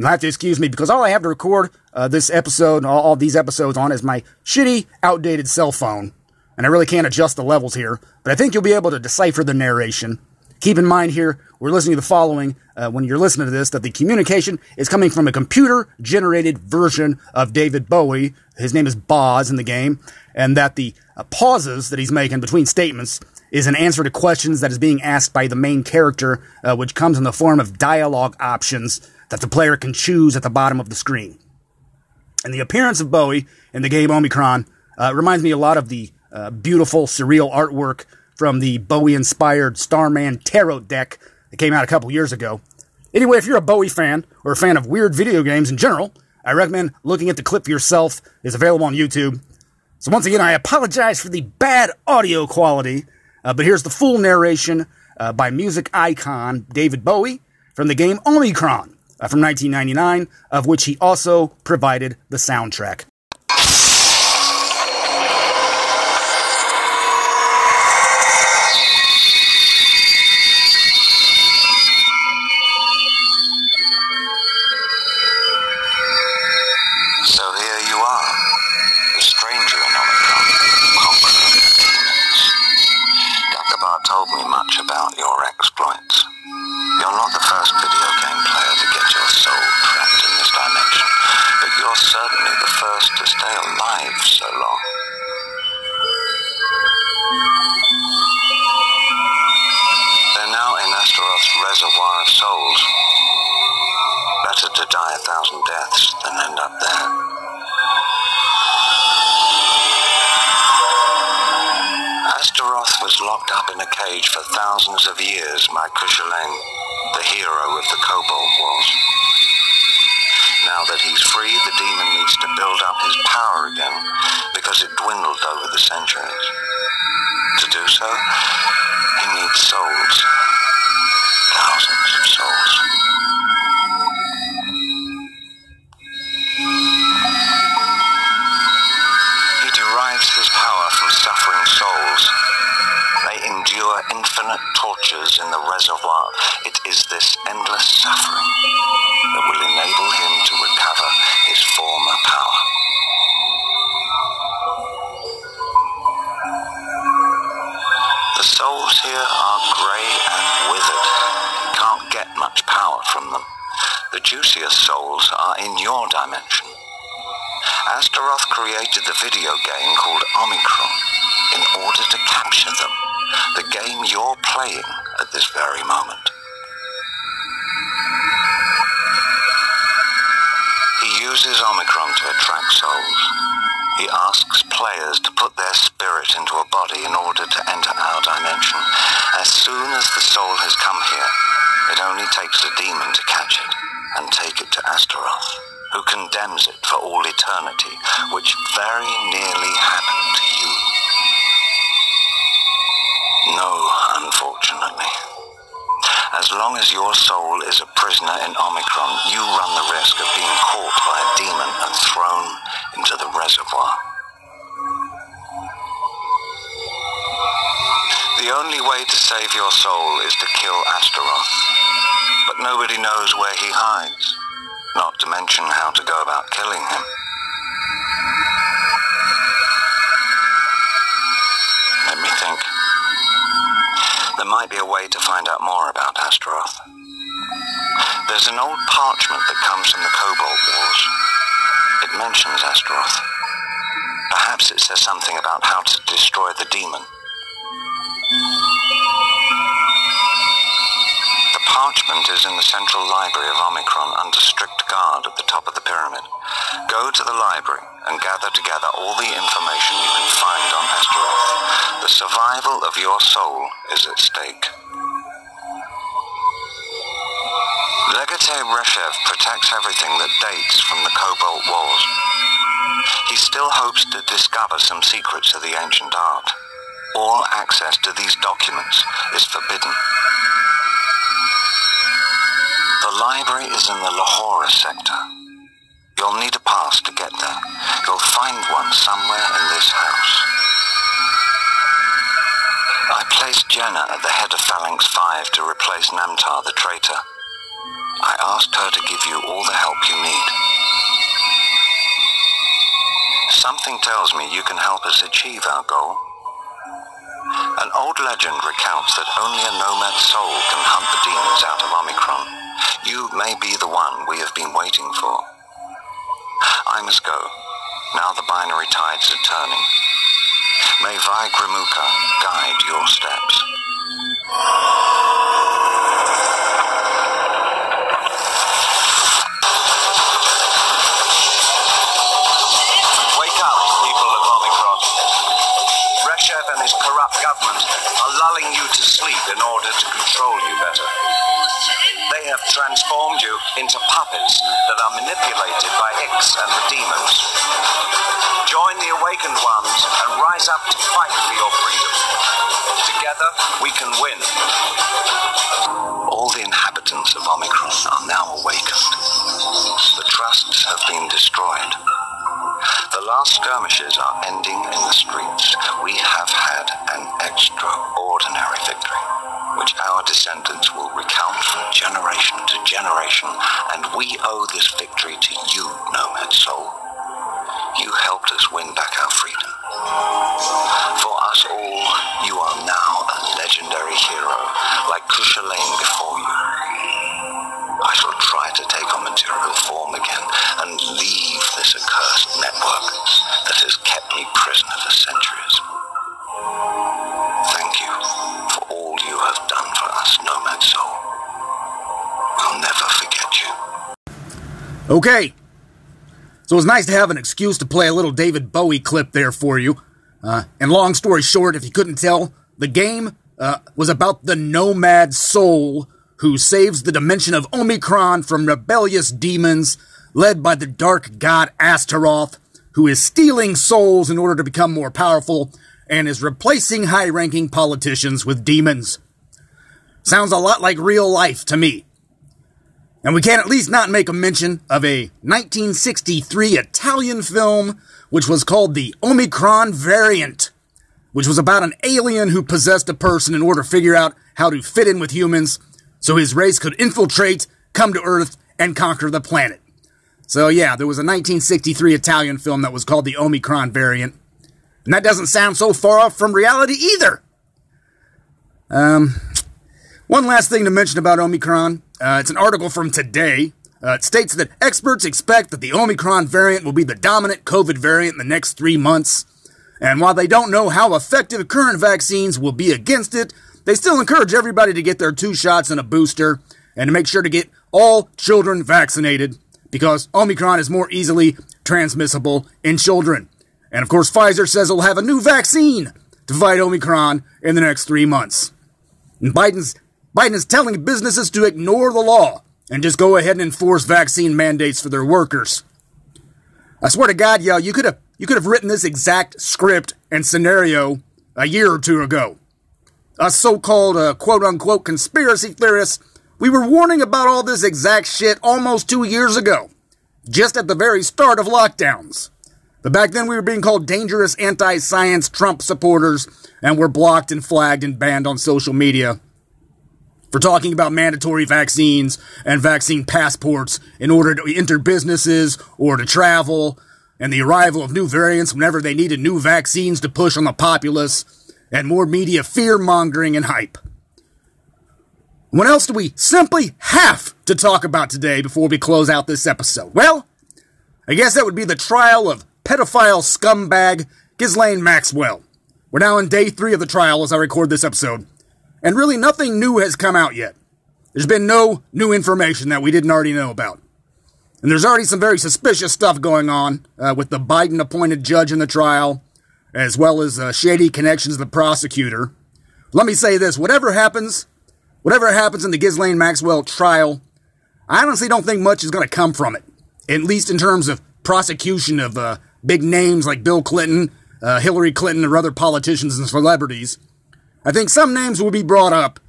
You'll have to excuse me because all I have to record uh, this episode, all, all these episodes on, is my shitty, outdated cell phone. And I really can't adjust the levels here, but I think you'll be able to decipher the narration. Keep in mind here, we're listening to the following uh, when you're listening to this that the communication is coming from a computer generated version of David Bowie. His name is Boz in the game, and that the uh, pauses that he's making between statements is an answer to questions that is being asked by the main character, uh, which comes in the form of dialogue options that the player can choose at the bottom of the screen. And the appearance of Bowie in the game Omicron uh, reminds me a lot of the uh, beautiful, surreal artwork from the Bowie inspired Starman Tarot deck that came out a couple years ago. Anyway, if you're a Bowie fan or a fan of weird video games in general, I recommend looking at the clip for yourself. It's available on YouTube. So once again, I apologize for the bad audio quality, uh, but here's the full narration uh, by music icon David Bowie from the game Omicron uh, from 1999, of which he also provided the soundtrack. Told me much about your exploits. You're not the first video game your soul trapped in this dimension, but you're certainly the first to stay alive so long. They're now in Astaroth's reservoir of souls. Better to die a thousand deaths than end up there. Astaroth was locked up in a cage for thousands of years, my Cuchulain, the hero of the Cobalt Wars. Now that he's free, the demon needs to build up his power again, because it dwindled over the centuries. To do so, he needs souls. Thousands of souls. He derives his power from suffering souls. They endure infinite tortures in the reservoir. Is this endless suffering that will enable him to recover his former power. The souls here are grey and withered. Can't get much power from them. The juiciest souls are in your dimension. Astaroth created the video game called Omicron in order to capture them, the game you're playing at this very moment. Uses Omicron to attract souls. He asks players to put their spirit into a body in order to enter our dimension. As soon as the soul has come here, it only takes a demon to catch it and take it to Astaroth, who condemns it for all eternity, which very nearly happened to you. No, unfortunately. As long as your soul is a prisoner in Omicron, you run the risk of being caught by a demon and thrown into the reservoir. The only way to save your soul is to kill Astaroth. But nobody knows where he hides, not to mention how to go about killing him. There might be a way to find out more about Astaroth. There's an old parchment that comes from the Cobalt Wars. It mentions Astaroth. Perhaps it says something about how to destroy the demon. The parchment is in the central library of Omicron under strict guard at the top of the pyramid. Go to the library and gather together all the information you can find on Astaroth. Survival of your soul is at stake. Legate Reshev protects everything that dates from the Cobalt Wars. He still hopes to discover some secrets of the ancient art. All access to these documents is forbidden. The library is in the Lahoreh sector. You'll need a pass to get there. You'll find one somewhere in this house. I placed Jenna at the head of Phalanx 5 to replace Namtar the traitor. I asked her to give you all the help you need. Something tells me you can help us achieve our goal. An old legend recounts that only a nomad soul can hunt the demons out of Omicron. You may be the one we have been waiting for. I must go. Now the binary tides are turning. May Vigrimuka guide your steps. Wake up, people of Omicron. Reshev and his corrupt government are lulling you to sleep in order to control transformed you into puppets that are manipulated by Ix and the demons. Join the awakened ones and rise up to fight for your freedom. Together, we can win. All the inhabitants of Omicron are now awakened. The trusts have been destroyed. The last skirmishes are ending in the streets. We have had an extraordinary victory, which our descendants will recount from generation to generation, and we owe this victory to you, Nomad Soul. You helped us win back our freedom. For us all, you are now a legendary hero, like Kushalain before you. I shall try to take on material form again and leave this accursed network that has kept me prisoner for centuries. Thank you for all you have done for us, Nomad Soul. I'll never forget you. Okay. So it's nice to have an excuse to play a little David Bowie clip there for you. Uh, and long story short, if you couldn't tell, the game uh, was about the nomad soul who saves the dimension of Omicron from rebellious demons led by the dark god Astaroth, who is stealing souls in order to become more powerful and is replacing high ranking politicians with demons. Sounds a lot like real life to me. And we can't at least not make a mention of a 1963 Italian film which was called the Omicron Variant, which was about an alien who possessed a person in order to figure out how to fit in with humans so his race could infiltrate, come to Earth, and conquer the planet. So yeah, there was a 1963 Italian film that was called the Omicron Variant. And that doesn't sound so far off from reality either. Um, one last thing to mention about Omicron. Uh, it's an article from today. Uh, it states that experts expect that the Omicron variant will be the dominant COVID variant in the next three months. And while they don't know how effective current vaccines will be against it, they still encourage everybody to get their two shots and a booster and to make sure to get all children vaccinated because Omicron is more easily transmissible in children. And of course, Pfizer says it'll have a new vaccine to fight Omicron in the next three months. And Biden's Biden is telling businesses to ignore the law and just go ahead and enforce vaccine mandates for their workers. I swear to God, yo, you could have you could have written this exact script and scenario a year or two ago. Us so-called uh, quote unquote conspiracy theorists, we were warning about all this exact shit almost two years ago, just at the very start of lockdowns. But back then we were being called dangerous anti-science Trump supporters and were blocked and flagged and banned on social media for talking about mandatory vaccines and vaccine passports in order to enter businesses or to travel, and the arrival of new variants whenever they needed new vaccines to push on the populace, and more media fear mongering and hype. What else do we simply have to talk about today before we close out this episode? Well, I guess that would be the trial of pedophile scumbag Ghislaine Maxwell. We're now in day three of the trial as I record this episode. And really, nothing new has come out yet. There's been no new information that we didn't already know about. And there's already some very suspicious stuff going on uh, with the Biden appointed judge in the trial, as well as uh, shady connections to the prosecutor. Let me say this whatever happens, whatever happens in the Ghislaine Maxwell trial, I honestly don't think much is going to come from it, at least in terms of prosecution of uh, big names like Bill Clinton, uh, Hillary Clinton, or other politicians and celebrities. I think some names will be brought up,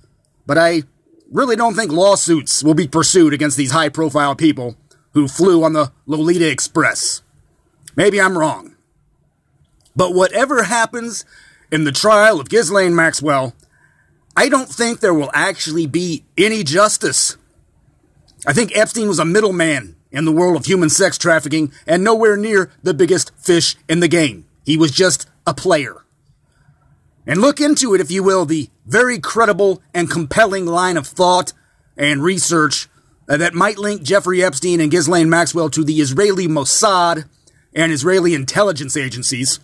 but I really don't think lawsuits will be pursued against these high profile people who flew on the Lolita Express. Maybe I'm wrong. But whatever happens in the trial of Ghislaine Maxwell, I don't think there will actually be any justice. I think Epstein was a middleman in the world of human sex trafficking and nowhere near the biggest fish in the game. He was just a player. And look into it, if you will, the very credible and compelling line of thought and research uh, that might link Jeffrey Epstein and Ghislaine Maxwell to the Israeli Mossad and Israeli intelligence agencies.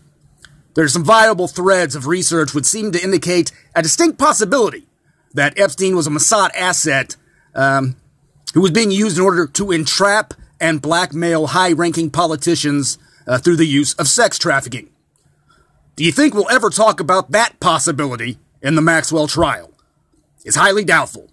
There's some viable threads of research which seem to indicate a distinct possibility that Epstein was a Mossad asset um, who was being used in order to entrap and blackmail high ranking politicians uh, through the use of sex trafficking. Do you think we'll ever talk about that possibility in the Maxwell trial? It's highly doubtful.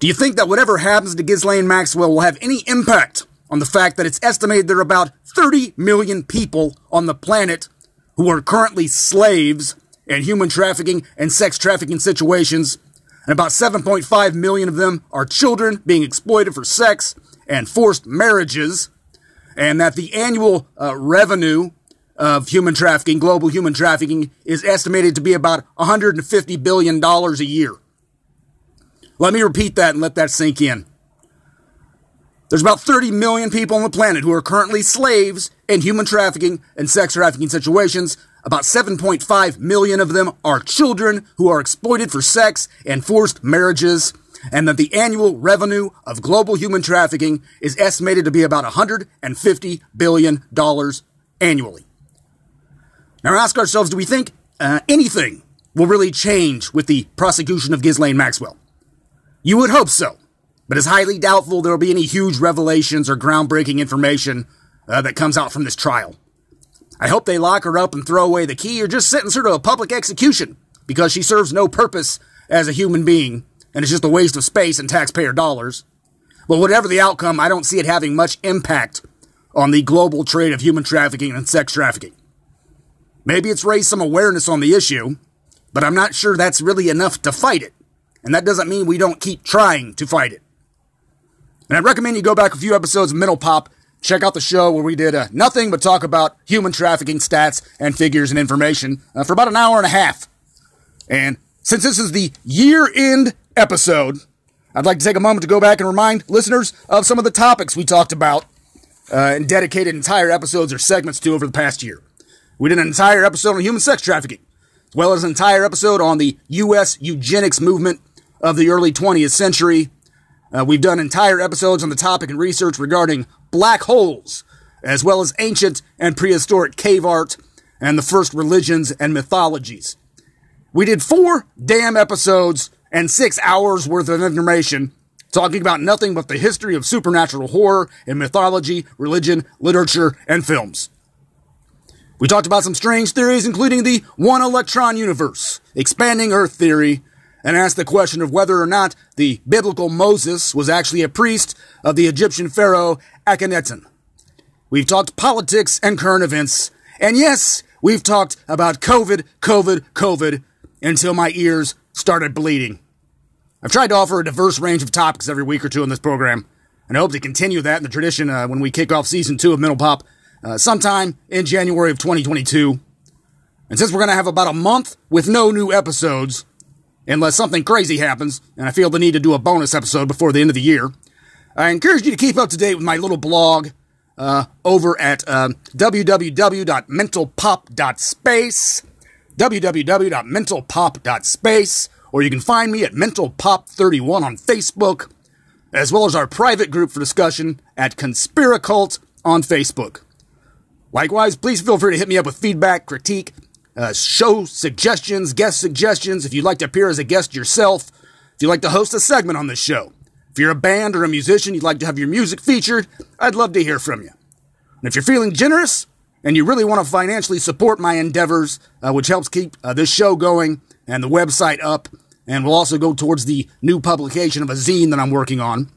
Do you think that whatever happens to Ghislaine Maxwell will have any impact on the fact that it's estimated there are about 30 million people on the planet who are currently slaves in human trafficking and sex trafficking situations, and about 7.5 million of them are children being exploited for sex and forced marriages, and that the annual uh, revenue of human trafficking, global human trafficking, is estimated to be about $150 billion a year. Let me repeat that and let that sink in. There's about 30 million people on the planet who are currently slaves in human trafficking and sex trafficking situations. About 7.5 million of them are children who are exploited for sex and forced marriages, and that the annual revenue of global human trafficking is estimated to be about $150 billion annually. Now ask ourselves, do we think uh, anything will really change with the prosecution of Ghislaine Maxwell? You would hope so, but it's highly doubtful there will be any huge revelations or groundbreaking information uh, that comes out from this trial. I hope they lock her up and throw away the key or just sentence her to a public execution because she serves no purpose as a human being and it's just a waste of space and taxpayer dollars. But whatever the outcome, I don't see it having much impact on the global trade of human trafficking and sex trafficking. Maybe it's raised some awareness on the issue, but I'm not sure that's really enough to fight it. And that doesn't mean we don't keep trying to fight it. And I recommend you go back a few episodes of Mental Pop, check out the show where we did uh, nothing but talk about human trafficking stats and figures and information uh, for about an hour and a half. And since this is the year end episode, I'd like to take a moment to go back and remind listeners of some of the topics we talked about uh, and dedicated entire episodes or segments to over the past year. We did an entire episode on human sex trafficking, as well as an entire episode on the U.S. eugenics movement of the early 20th century. Uh, we've done entire episodes on the topic and research regarding black holes, as well as ancient and prehistoric cave art and the first religions and mythologies. We did four damn episodes and six hours worth of information talking about nothing but the history of supernatural horror and mythology, religion, literature, and films. We talked about some strange theories, including the one electron universe, expanding Earth theory, and asked the question of whether or not the biblical Moses was actually a priest of the Egyptian pharaoh Akhenaten. We've talked politics and current events, and yes, we've talked about COVID, COVID, COVID until my ears started bleeding. I've tried to offer a diverse range of topics every week or two on this program, and I hope to continue that in the tradition uh, when we kick off season two of Mental Pop uh, sometime in January of 2022. And since we're going to have about a month with no new episodes, unless something crazy happens, and I feel the need to do a bonus episode before the end of the year, I encourage you to keep up to date with my little blog uh, over at uh, www.mentalpop.space, www.mentalpop.space, or you can find me at mentalpop31 on Facebook, as well as our private group for discussion at Conspiracult on Facebook. Likewise, please feel free to hit me up with feedback, critique, uh, show suggestions, guest suggestions. If you'd like to appear as a guest yourself, if you'd like to host a segment on this show, if you're a band or a musician, you'd like to have your music featured, I'd love to hear from you. And if you're feeling generous and you really want to financially support my endeavors, uh, which helps keep uh, this show going and the website up, and will also go towards the new publication of a zine that I'm working on,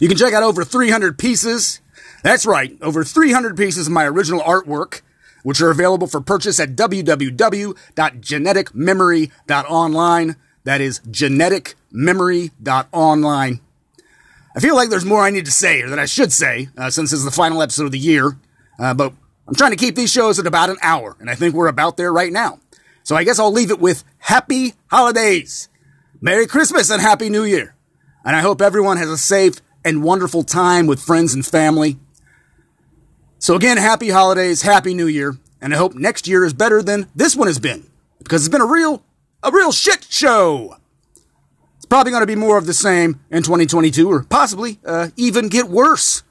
you can check out over 300 pieces that's right, over 300 pieces of my original artwork, which are available for purchase at www.geneticmemory.online. That is geneticmemory.online. I feel like there's more I need to say, or that I should say, uh, since this is the final episode of the year. Uh, but I'm trying to keep these shows at about an hour, and I think we're about there right now. So I guess I'll leave it with happy holidays. Merry Christmas and Happy New Year. And I hope everyone has a safe and wonderful time with friends and family. So again, happy holidays, happy new year, and I hope next year is better than this one has been because it's been a real a real shit show. It's probably going to be more of the same in 2022 or possibly uh, even get worse.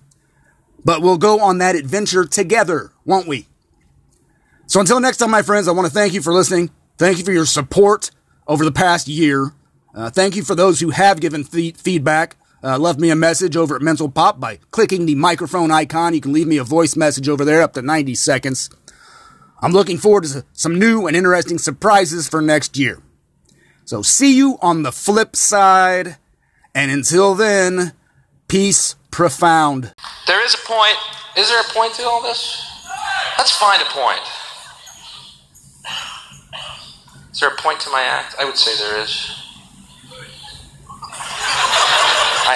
But we'll go on that adventure together, won't we? So until next time, my friends, I want to thank you for listening. Thank you for your support over the past year. Uh, thank you for those who have given fe- feedback. Uh, left me a message over at Mental Pop by clicking the microphone icon. You can leave me a voice message over there up to 90 seconds. I'm looking forward to some new and interesting surprises for next year. So see you on the flip side. And until then, peace profound. There is a point. Is there a point to all this? Let's find a point. Is there a point to my act? I would say there is. I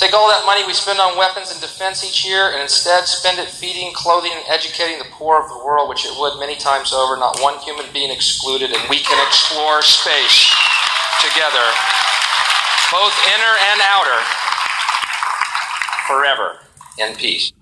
Take all that money we spend on weapons and defense each year and instead spend it feeding, clothing, and educating the poor of the world, which it would many times over, not one human being excluded, and we can explore space together, both inner and outer, forever in peace.